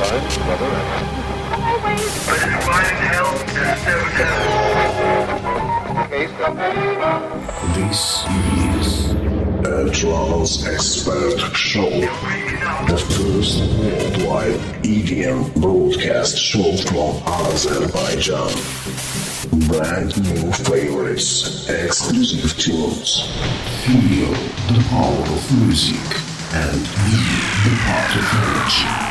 This is a trance expert show. The first worldwide EDM broadcast show from Azerbaijan. Brand new favorites, exclusive tunes. Feel the power of music and be the part of energy.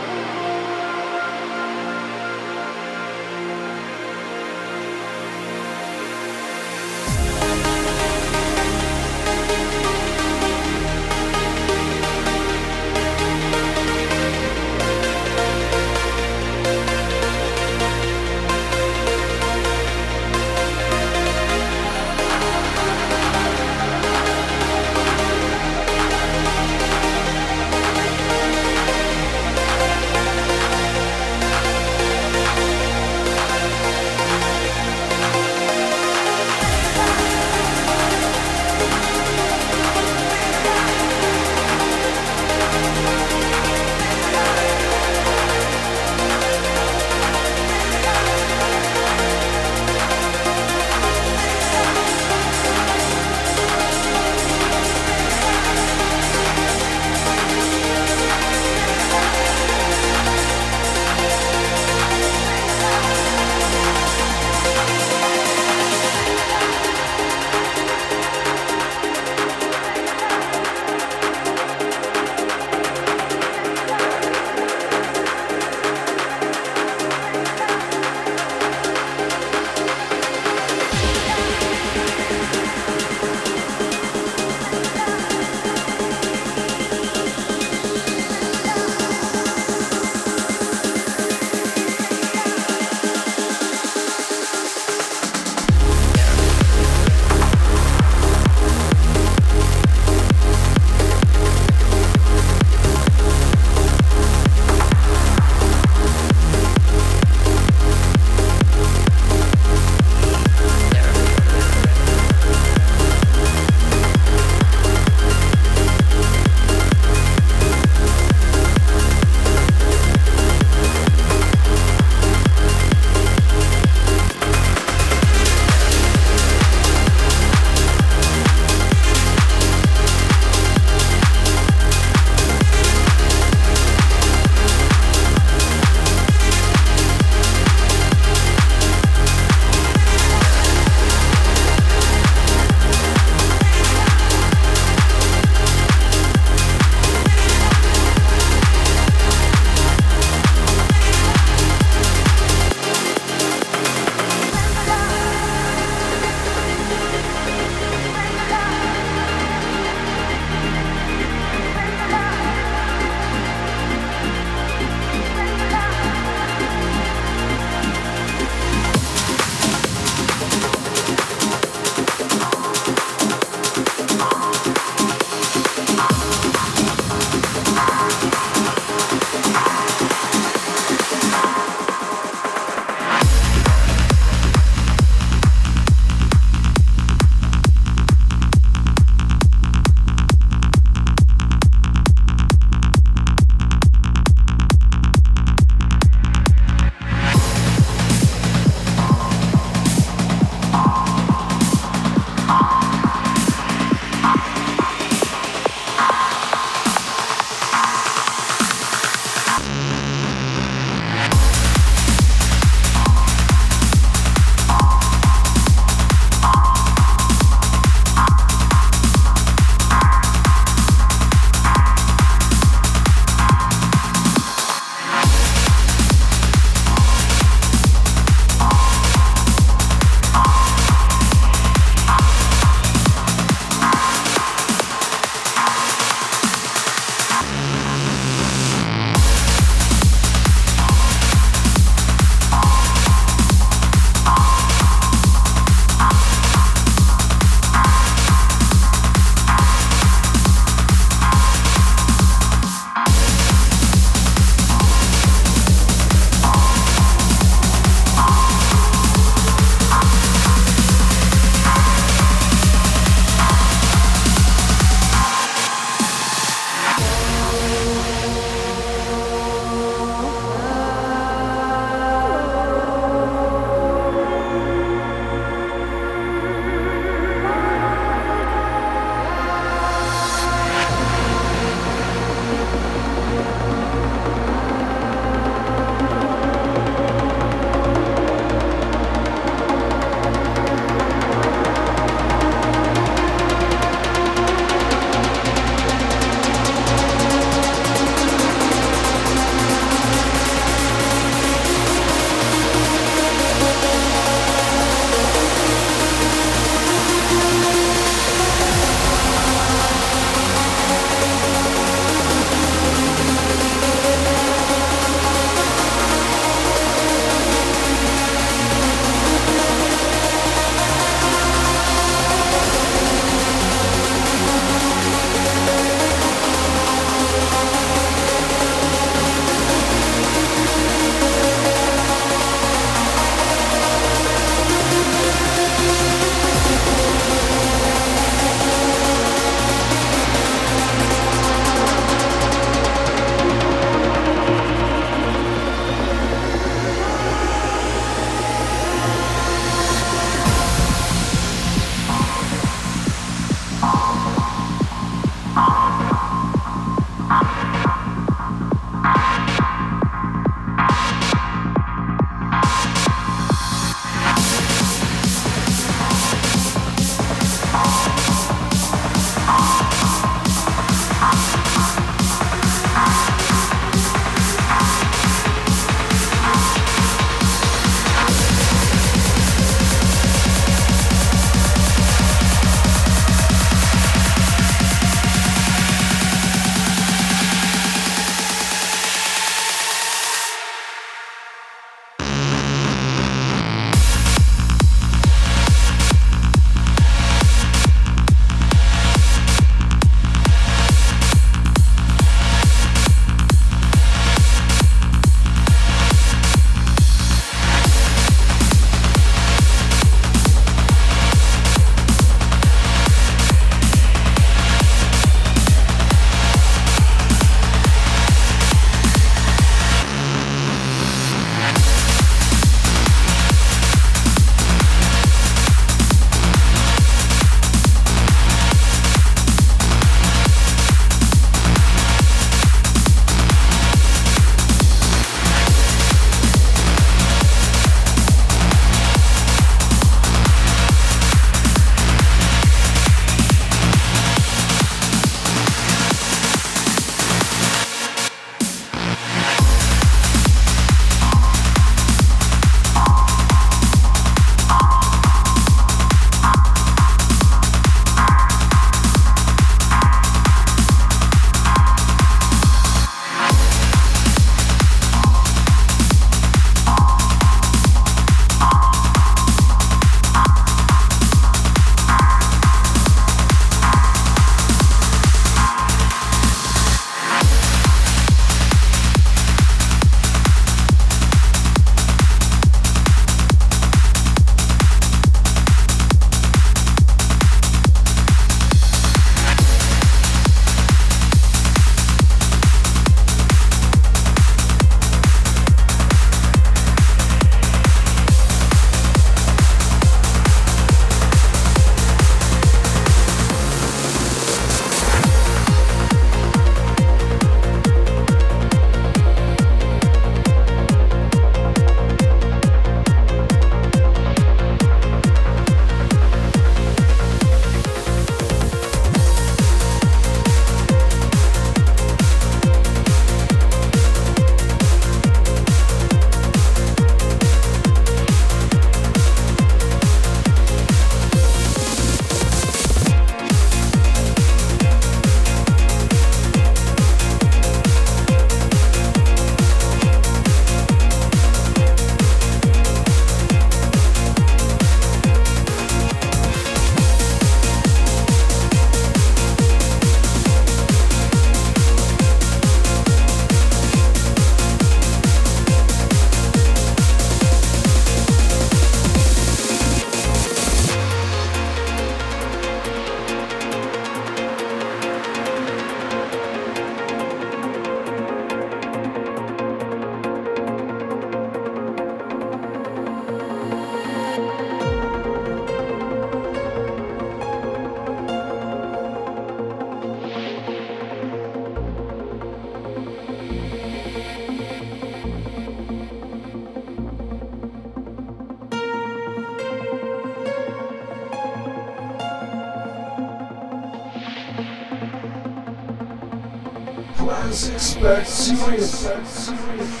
Expect serious.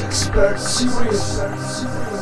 Expect serious.